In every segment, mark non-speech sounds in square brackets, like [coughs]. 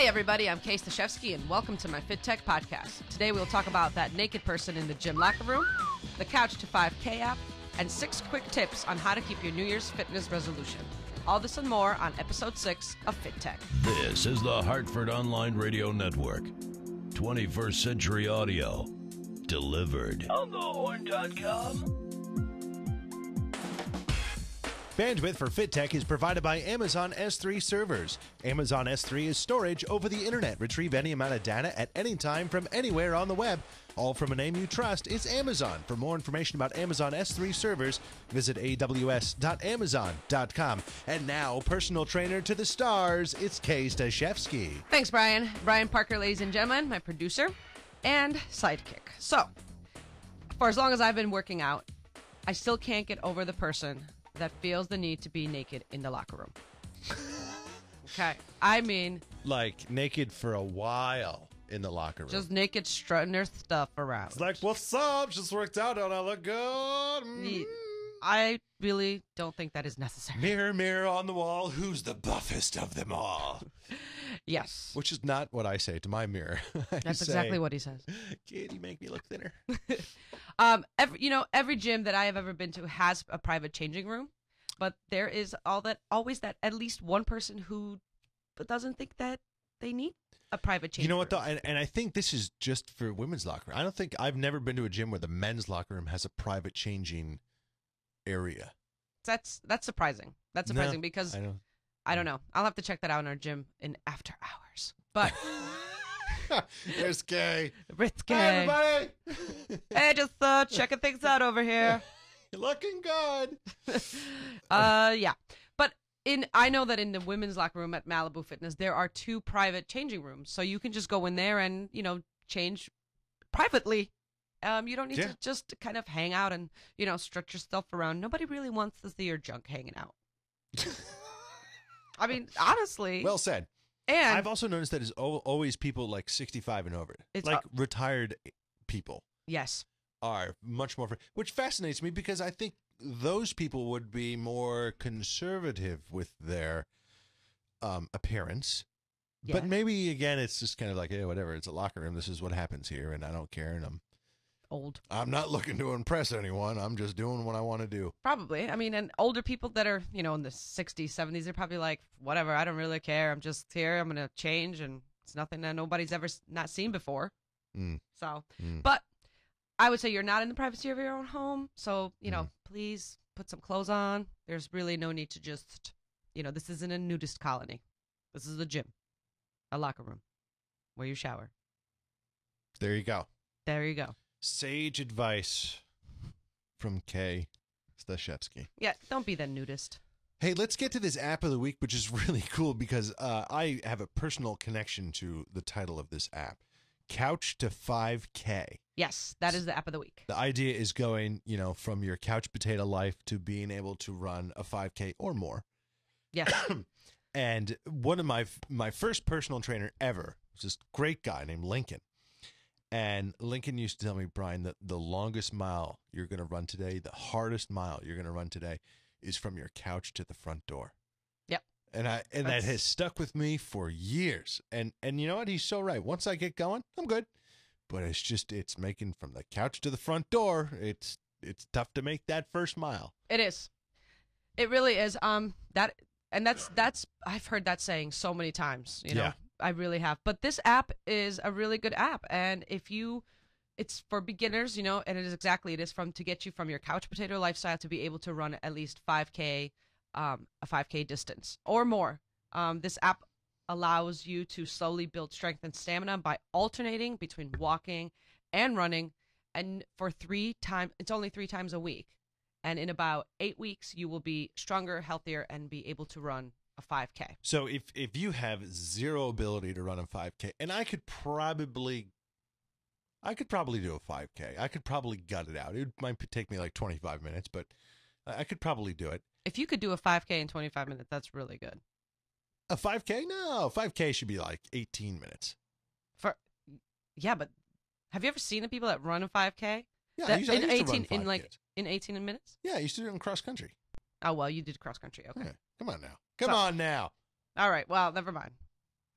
Hey, everybody, I'm Kay Stashevsky, and welcome to my Fit Tech podcast. Today, we'll talk about that naked person in the gym locker room, the Couch to 5K app, and six quick tips on how to keep your New Year's fitness resolution. All this and more on episode six of Fit Tech. This is the Hartford Online Radio Network. 21st Century Audio. Delivered. On thehorn.com. Bandwidth for FitTech is provided by Amazon S3 servers. Amazon S3 is storage over the internet. Retrieve any amount of data at any time from anywhere on the web. All from a name you trust. It's Amazon. For more information about Amazon S3 servers, visit aws.amazon.com. And now, personal trainer to the stars, it's Kay Stashevsky. Thanks, Brian. Brian Parker, ladies and gentlemen, my producer and sidekick. So, for as long as I've been working out, I still can't get over the person that feels the need to be naked in the locker room. okay. I mean, Like naked for a while in the locker room. just naked strutting their stuff around. It's like, what's up? Just worked out. Don't I look good? Mm. I really don't think that is necessary. Mirror, mirror on the wall, who's the buffest of them all? [laughs] Yes. Which is not what I say to my mirror. [laughs] That's say, exactly what he says. Kid, you make me look thinner. [laughs] Um, every you know, every gym that I have ever been to has a private changing room, but there is all that always that at least one person who doesn't think that they need a private changing. you know what though, and, and I think this is just for women's locker room. I don't think I've never been to a gym where the men's locker room has a private changing area. That's that's surprising. That's No, surprising because I don't know. I'll have to check that out in our gym in after hours. But gay. [laughs] risque. Hi, everybody. [laughs] Hey, just uh, checking things out over here. [laughs] You're looking good. Uh, yeah. But in I know that in the women's locker room at Malibu Fitness, there are two private changing rooms, so you can just go in there and you know change privately. Um, you don't need Yeah. to just kind of hang out and you know stretch yourself around. Nobody really wants to see your junk hanging out. I mean, honestly. Well said. and I've also noticed that it's always people like 65 and over. It's, like uh, retired people yes, are much more, which fascinates me because I think those people would be more conservative with their um, appearance. Yeah. But maybe again, it's just kind of like, yeah, whatever. It's a locker room. This is what happens here, and I don't care. And I'm, old. I'm not looking to impress anyone. I'm just doing what I want to do. Probably. I mean, and older people that are, you know, in the 60s, 70s, they're probably like, whatever, I don't really care. I'm just here. I'm going to change. And it's nothing that nobody's ever not seen before. Mm. So, Mm. but I would say you're not in the privacy of your own home. So, you know, Mm. please put some clothes on. There's really no need to just, you know, this isn't a nudist colony. This is a gym, a locker room where you shower. There you go. There you go. Sage advice from Kay Stashevsky. Yeah, don't be the nudist. Hey, let's get to this app of the week, which is [laughs] really cool because uh, I have a personal connection to the title of this app Couch to 5K. Yes, that is the app of the week. The idea is going, you know, from your couch potato life to being able to run a 5K or more. Yes. [coughs] And one of my my first personal trainer ever was this great guy named Lincoln. And Lincoln used to tell me, Brian, that the longest mile you're going to run today, the hardest mile you're going to run today, is from your couch to the front door. Yep. And I and that has stuck with me for years. And and you know what? He's so right. Once I get going, I'm good. But it's just it's making from the couch to the front door. It's it's tough to make that first mile. It is. It really is. Um, that and that's that's I've heard that saying so many times. You know, Yeah. I really have. But this app is a really good app, and if you, it's for beginners. You know, and it is exactly it is from to get you from your couch potato lifestyle to be able to run at least five k, um, a five k distance or more. Um, this app allows you to slowly build strength and stamina by alternating between walking and running and for three times it's only three times a week and in about eight weeks you will be stronger healthier and be able to run a 5k So if if you have zero ability to run a 5K, and I could probably, I could probably do a 5K. I could probably gut it out. It might take me like 25 minutes, but I I could probably do it. if you could do a 5k in 25 minutes that's really good A 5K? No, 5K should be like 18 minutes. for yeah but have you ever seen the people that run a 5k Yeah, I That- used, I in used to run 18 in like in 18 minutes Yeah, I used to do it in cross country. Oh well you did cross country okay Yeah. Come on now. Come So- on now. all right well never mind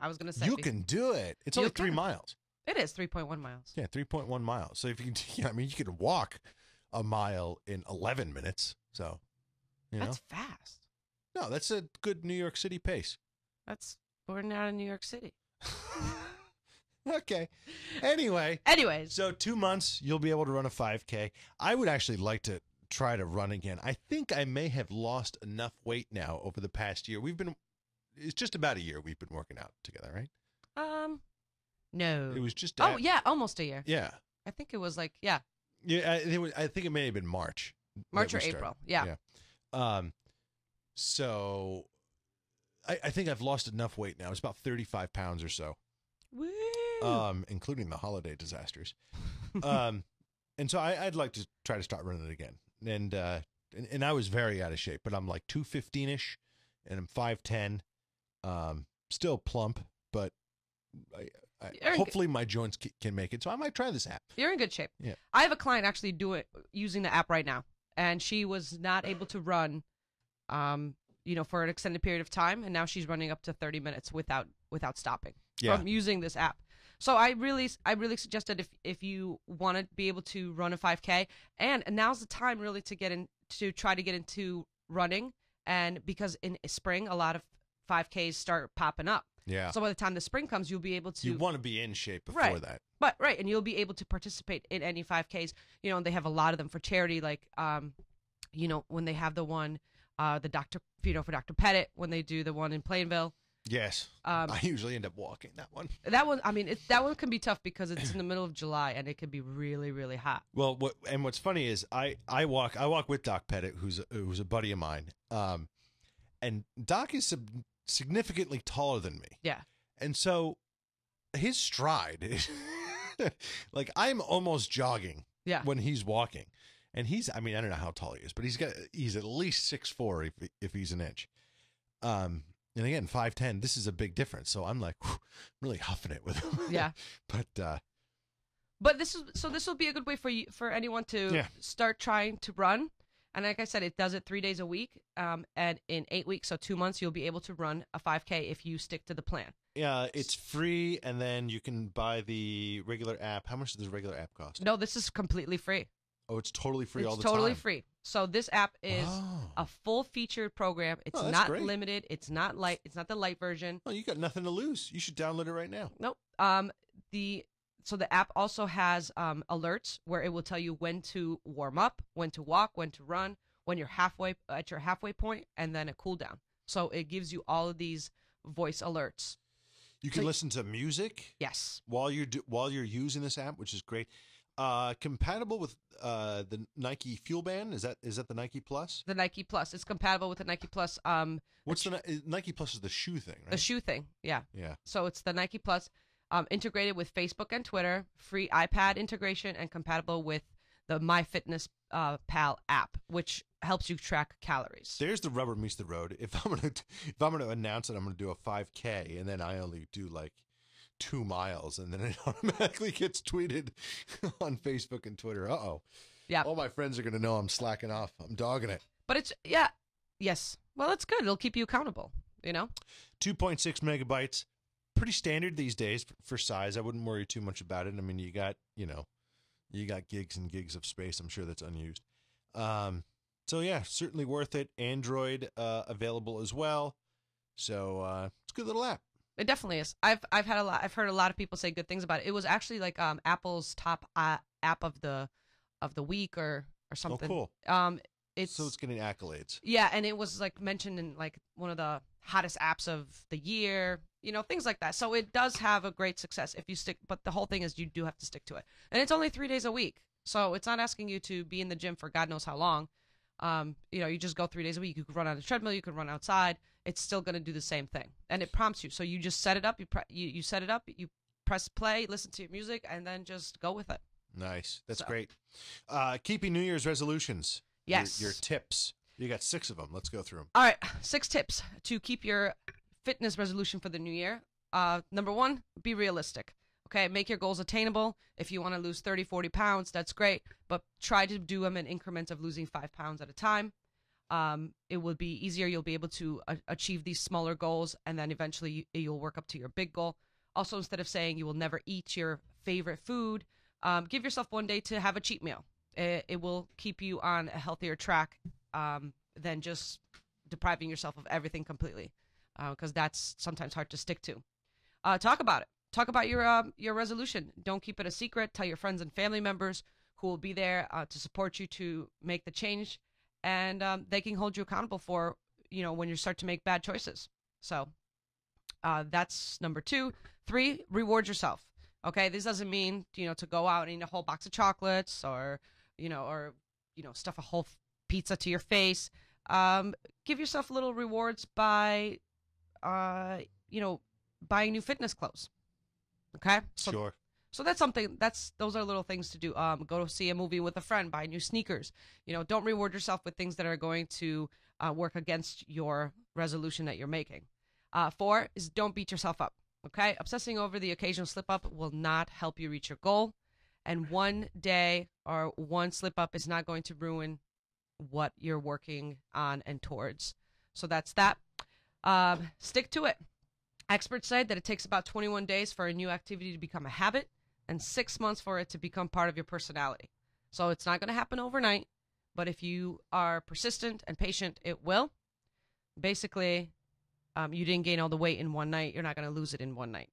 I was gonna say You be- can do it. It's You only three can. miles. It is 3.1 miles. Yeah, three point one miles. So if you can, [laughs] yeah, I mean, you could walk a mile in eleven minutes. So, you know, That's fast. no, that's a good New York City pace. That's we're not in New York City. [laughs] okay. Anyway, Anyways, so two months you'll be able to run a five k. I would actually like to try to run again. I think I may have lost enough weight now over the past year. We've been. It's just about a year we've been working out together, right? um, no. It was just. oh at- yeah, almost a year. Yeah. I think it was like yeah, Yeah, I, was, I think it may have been March. March or. April. Yeah. Yeah. Um, so I, I think I've lost enough weight now. It's about 35 pounds or so, Woo. um, including the holiday disasters. um, [laughs] and so I, I'd like to try to start running it again. And, uh, and, and I was very out of shape, but I'm like 215 ish and I'm 5'10, um, still plump, but I, I, hopefully my joints ca- can make it. So I might try this app. You're in good shape. Yeah. I have a client actually do it using the app right now, and she was not able to run, um, you know, for an extended period of time, and now she's running up to 30 minutes without without stopping Yeah. from using this app. So I really, I really suggested if if you want to be able to run a 5K, and now's the time really to get in to try to get into running, and because in spring a lot of 5Ks start popping up. Yeah. So by the time the spring comes, you'll be able to you want to be in shape before Right. that. but right, and you'll be able to participate in any 5Ks. You know, and they have a lot of them for charity, like um, you know, when they have the one, uh, the Doctor, you know, for Dr. Pettit when they do the one in Plainville. Yes. Um, I usually end up walking that one. that one, I mean, it, that one can be tough because it's in the middle of July and it can be really, really hot. Well, what and what's funny is I I walk I walk with Doc Pettit, who's who's a buddy of mine. Um, and Doc is sub- significantly taller than me, Yeah, and so his stride is [laughs] like I'm almost jogging yeah, when he's walking, and he's I mean I don't know how tall he is, but he's got he's at least six four if if he's an inch. Um, and again five ten. This is a big difference. So I'm like whew, really huffing it with him. [laughs] yeah. but uh, But this is so this will be a good way for you for anyone to Yeah. start trying to run. And like I said, it does it three days a week. Um, and in eight weeks, so two months, you'll be able to run a 5K if you stick to the plan. Yeah, it's free, and then you can buy the regular app. How much does the regular app cost? No, this is completely free. Oh, it's totally free it's all the time. Totally time. free. So this app is Oh. A full featured program. It's Oh, not great. limited. It's not light. It's not the light version. Oh, you got nothing to lose. You should download it right now. Nope. Um, the so the app also has um alerts where it will tell you when to warm up, when to walk, when to run, when you're halfway at your halfway point, and then a cool down. So it gives you all of these voice alerts. You can So- listen to music Yes. while you're do, while you're using this app, which is great. Uh, compatible with uh the Nike Fuel Band. Is that is that the Nike Plus? The Nike Plus. It's compatible with the Nike Plus. Um, What's the Ni- Nike Plus is the shoe thing, right? the shoe thing. Yeah. yeah. So it's the Nike Plus, um, integrated with Facebook and Twitter, free iPad integration, and compatible with the MyFitnessPal uh, Pal app, which helps you track calories. There's the rubber meets the road. If I'm gonna [laughs] if I'm gonna announce that I'm gonna do a 5K and then I only do like two miles and then it [laughs] automatically gets tweeted [laughs] on Facebook and Twitter. Uh oh. Yeah. All my friends are gonna know I'm slacking off. I'm dogging it. But it's yeah, yes. Well, that's good. It'll keep you accountable. You know. 2.6 megabytes. Pretty standard these days for, for size. I wouldn't worry too much about it. I mean, you got, you know, you got gigs and gigs of space. I'm sure that's unused. Um, so yeah, certainly worth it. Android uh, available as well. So uh, it's a good little app. It definitely is. I've I've had a lot. I've heard a lot of people say good things about it. It was actually like um Apple's top uh, app of the of the week or or something. Oh, cool. Um, it's so it's getting accolades. yeah, and it was like mentioned in like one of the hottest apps of the year. You know, things like that. So it does have a great success if you stick. But the whole thing is you do have to stick to it, and it's only three days a week. So it's not asking you to be in the gym for God knows how long. Um, you know, you just go three days a week. You could run on the treadmill. You could run outside. It's still going to do the same thing, and it prompts you. So you just set it up. You pre- you you set it up. You press play, listen to your music, and then just go with it. Nice. That's So- great. Uh, keeping New Year's resolutions. Your- Yes. Your, tips. You got six of them. Let's go through them. All right, six tips to keep your fitness resolution for the new year. Uh, number one, be realistic. Okay, make your goals attainable. If you want to lose 30, 40 pounds, that's great, but try to do them in increments of losing five pounds at a time. Um, it will be easier. You'll be able to a- achieve these smaller goals, and then eventually you, you'll work up to your big goal. Also, instead of saying you will never eat your favorite food, um, give yourself one day to have a cheat meal. It, it will keep you on a healthier track um, than just depriving yourself of everything completely, because uh, that's sometimes hard to stick to. Uh, talk about it. Talk about your um, your resolution. Don't keep it a secret. Tell your friends and family members who will be there uh, to support you to make the change and um, they can hold you accountable for you know when you start to make bad choices. So uh, that's number two. Three reward yourself. Okay? This doesn't mean you know to go out and eat a whole box of chocolates or you know or you know stuff a whole pizza to your face. Um, give yourself little rewards by uh, you know buying new fitness clothes. Okay? So sure so that's something that's those are little things to do. Um, go to see a movie with a friend, buy new sneakers. You know, don't reward yourself with things that are going to uh, work against your resolution that you're making. Uh, four is don't beat yourself up. Okay, obsessing over the occasional slip up will not help you reach your goal, and one day or one slip up is not going to ruin what you're working on and towards. So that's that. Um, stick to it. Experts say that it takes about 21 days for a new activity to become a habit and six months for it to become part of your personality. So it's not going to happen overnight, but if you are persistent and patient, it will. Basically, um, you didn't gain all the weight in one night. You're not going to lose it in one night.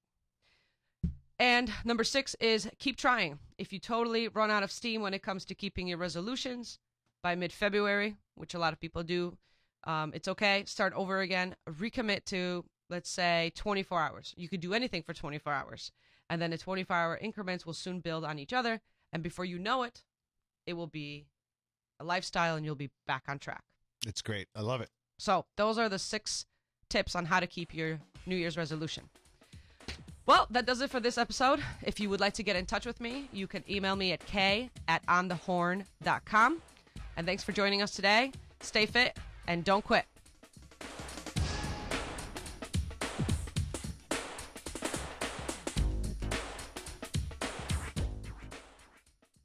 And number six is keep trying. If you totally run out of steam when it comes to keeping your resolutions by mid February, which a lot of people do, um, it's okay. Start over again. Recommit to, let's say, 24 hours. You could do anything for 24 hours and then the 24 hour increments will soon build on each other and before you know it it will be a lifestyle and you'll be back on track. It's great. I love it. So those are the six tips on how to keep your new year's resolution. Well that does it for this episode. If you would like to get in touch with me you can email me at k at onthehorn.com and thanks for joining us today. Stay fit and don't quit